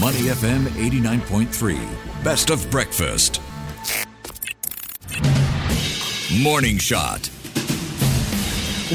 Money FM 89.3. Best of breakfast. Morning Shot.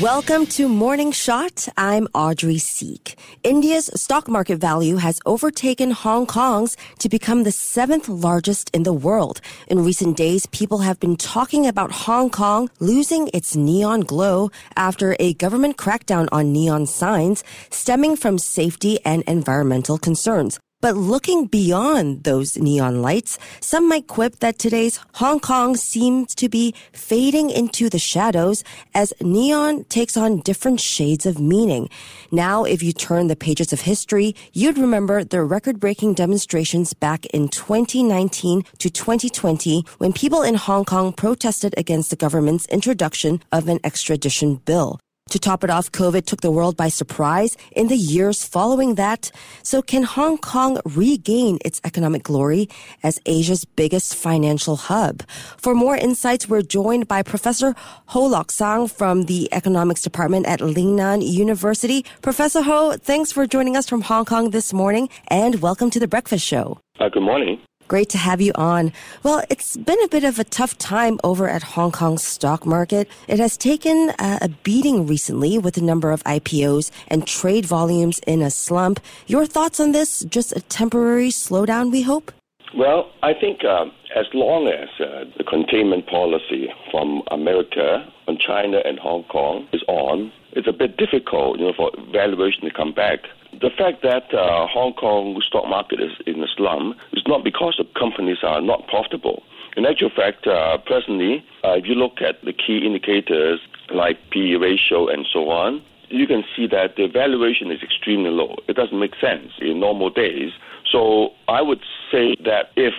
Welcome to Morning Shot. I'm Audrey Siek. India's stock market value has overtaken Hong Kong's to become the seventh largest in the world. In recent days, people have been talking about Hong Kong losing its neon glow after a government crackdown on neon signs stemming from safety and environmental concerns. But looking beyond those neon lights, some might quip that today's Hong Kong seems to be fading into the shadows as neon takes on different shades of meaning. Now, if you turn the pages of history, you'd remember the record breaking demonstrations back in 2019 to 2020 when people in Hong Kong protested against the government's introduction of an extradition bill. To top it off, COVID took the world by surprise in the years following that. So can Hong Kong regain its economic glory as Asia's biggest financial hub? For more insights, we're joined by Professor Ho Lok Sang from the Economics Department at Lingnan University. Professor Ho, thanks for joining us from Hong Kong this morning and welcome to the Breakfast Show. Uh, good morning. Great to have you on. Well, it's been a bit of a tough time over at Hong Kong's stock market. It has taken uh, a beating recently with the number of IPOs and trade volumes in a slump. Your thoughts on this? Just a temporary slowdown, we hope? Well, I think uh, as long as uh, the containment policy from America on China and Hong Kong is on, it's a bit difficult, you know, for valuation to come back. The fact that uh, Hong Kong stock market is in a slum is not because the companies are not profitable. In actual fact, uh, presently, uh, if you look at the key indicators like PE ratio and so on, you can see that the valuation is extremely low. It doesn't make sense in normal days. So I would say that if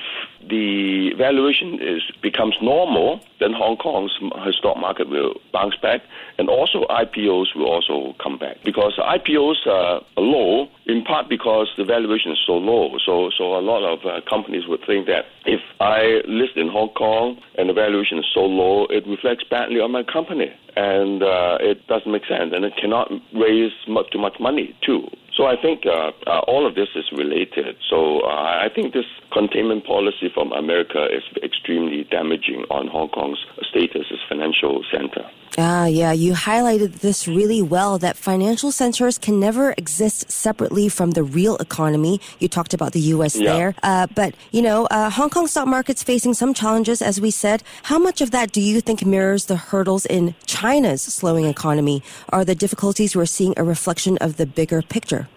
the valuation is becomes normal, then Hong Kong's stock market will bounce back, and also IPOs will also come back because IPOs are low in part because the valuation is so low. So, so a lot of uh, companies would think that if I list in Hong Kong and the valuation is so low, it reflects badly on my company, and uh, it doesn't make sense, and it cannot raise much, too much money too. So I think uh, uh, all of this is related. So uh, I think this containment policy from America is extremely damaging on Hong Kong's status as financial center. Ah, yeah, you highlighted this really well that financial centers can never exist separately from the real economy. You talked about the U.S. Yeah. there. Uh, but, you know, uh, Hong Kong stock market's facing some challenges, as we said. How much of that do you think mirrors the hurdles in China's slowing economy? Are the difficulties we're seeing a reflection of the bigger picture?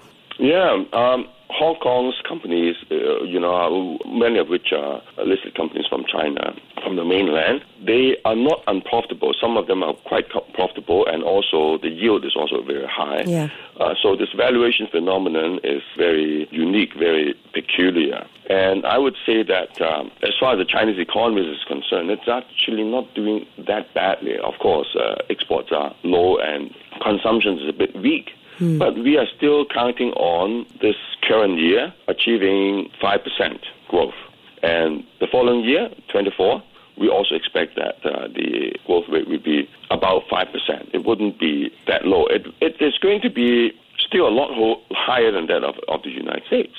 Yeah, um, Hong Kong's companies, uh, you know, many of which are listed companies from China, from the mainland, they are not unprofitable. Some of them are quite profitable, and also the yield is also very high. Yeah. Uh, so this valuation phenomenon is very unique, very peculiar. And I would say that um, as far as the Chinese economy is concerned, it's actually not doing that badly. Of course, uh, exports are low and consumption is a bit weak. But we are still counting on this current year achieving 5% growth. And the following year, 24, we also expect that uh, the growth rate will be about 5%. It wouldn't be that low. It, it is going to be still a lot ho- higher than that of, of the United States.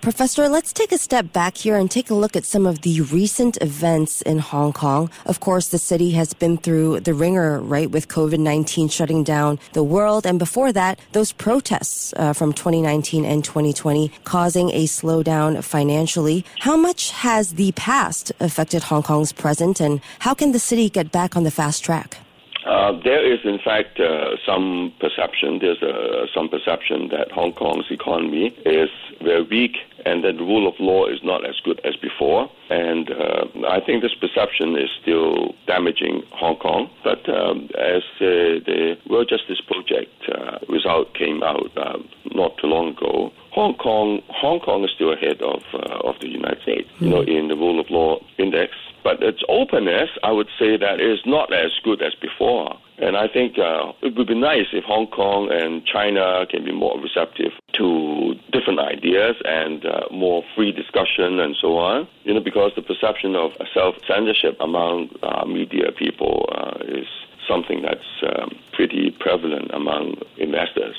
Professor, let's take a step back here and take a look at some of the recent events in Hong Kong. Of course, the city has been through the ringer, right, with COVID 19 shutting down the world. And before that, those protests uh, from 2019 and 2020 causing a slowdown financially. How much has the past affected Hong Kong's present, and how can the city get back on the fast track? Uh, there is, in fact, uh, some perception. There's uh, some perception that Hong Kong's economy is very weak and that the rule of law is not as good as before. And uh, I think this perception is still damaging Hong Kong. But um, as uh, the World Justice Project uh, result came out uh, not too long ago, Hong Kong, Hong Kong is still ahead of uh, of the United States. You know, in the rule of law index. But its openness, I would say that is not as good as before. And I think uh, it would be nice if Hong Kong and China can be more receptive to different ideas and uh, more free discussion and so on. You know, because the perception of self censorship among uh, media people uh, is something that's um, pretty prevalent among investors.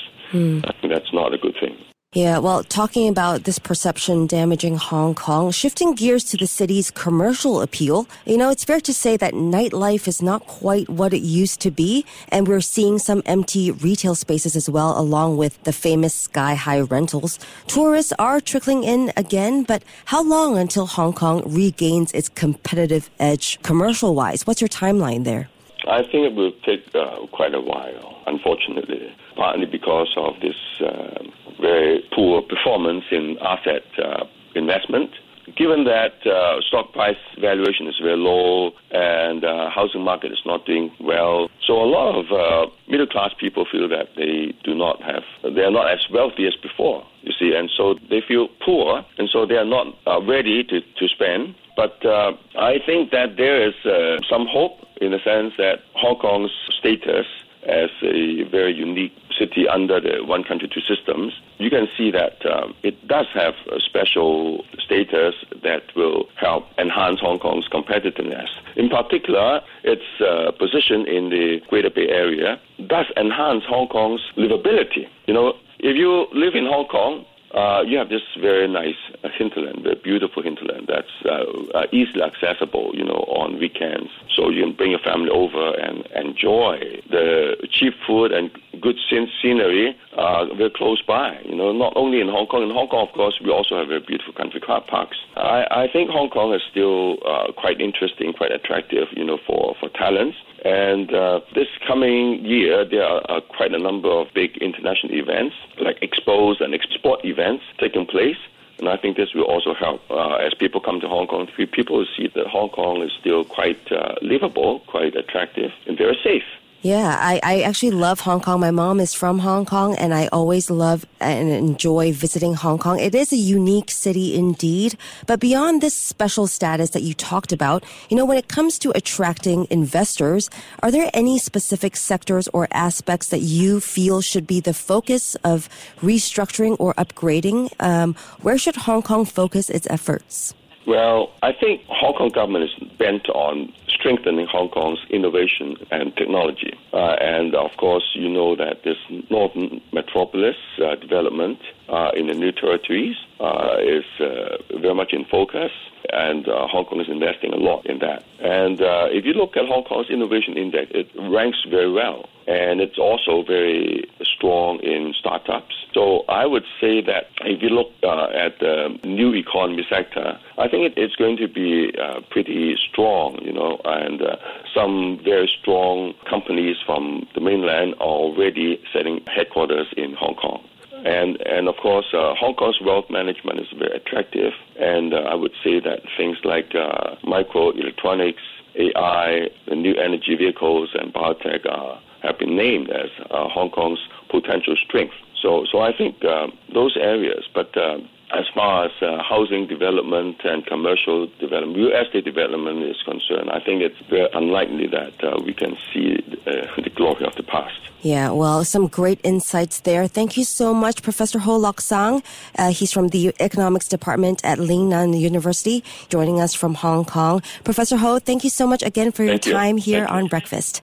I think that's not a good thing. Yeah, well, talking about this perception damaging Hong Kong, shifting gears to the city's commercial appeal, you know, it's fair to say that nightlife is not quite what it used to be, and we're seeing some empty retail spaces as well, along with the famous sky high rentals. Tourists are trickling in again, but how long until Hong Kong regains its competitive edge commercial wise? What's your timeline there? I think it will take uh, quite a while, unfortunately, partly because of this. Uh, very poor performance in asset uh, investment. Given that uh, stock price valuation is very low and uh, housing market is not doing well, so a lot of uh, middle class people feel that they do not have, they are not as wealthy as before. You see, and so they feel poor, and so they are not uh, ready to, to spend. But uh, I think that there is uh, some hope in the sense that Hong Kong's status as a very unique city under the one country two systems, you can see that um, it does have a special status that will help enhance Hong Kong's competitiveness. In particular, its uh, position in the Greater Bay Area does enhance Hong Kong's livability. You know, if you live in Hong Kong, uh, you have this very nice hinterland, very beautiful hinterland that's uh, uh, easily accessible, you know, on weekends. So you can bring your family over and enjoy the cheap food and good scenery uh, very close by. You know, not only in Hong Kong. In Hong Kong, of course, we also have very beautiful country car parks. I, I think Hong Kong is still uh, quite interesting, quite attractive, you know, for, for talents. And uh, this coming year, there are uh, quite a number of big international events, like expos and export events taking place. And I think this will also help uh, as people come to Hong Kong. People see that Hong Kong is still quite uh, livable, quite attractive, and very safe. Yeah, I, I actually love Hong Kong. My mom is from Hong Kong, and I always love and enjoy visiting Hong Kong. It is a unique city indeed. But beyond this special status that you talked about, you know, when it comes to attracting investors, are there any specific sectors or aspects that you feel should be the focus of restructuring or upgrading? Um, where should Hong Kong focus its efforts? Well, I think Hong Kong government is bent on strengthening Hong Kong's innovation and technology. Uh, and of course, you know that this northern metropolis uh, development uh, in the new territories uh, is uh, very much in focus, and uh, Hong Kong is investing a lot in that. And if you look at Hong Kong's innovation index, it ranks very well, and it's also very strong in startups. So I would say that if you look uh, at the new economy sector, I think it, it's going to be uh, pretty strong, you know, and uh, some very strong companies from the mainland are already setting headquarters in Hong Kong. And, and of course, uh, Hong Kong's wealth management is very attractive. And uh, I would say that things like uh, microelectronics, AI, the new energy vehicles, and biotech are, have been named as Hong Kong's potential strength. So, so I think uh, those areas, but uh, as far as uh, housing development and commercial development, real estate development is concerned, I think it's very unlikely that uh, we can see uh, the glory of the past. Yeah, well, some great insights there. Thank you so much, Professor Ho Lok Sang. Uh, he's from the economics department at Lingnan University, joining us from Hong Kong. Professor Ho, thank you so much again for your thank time you. here thank on you. Breakfast.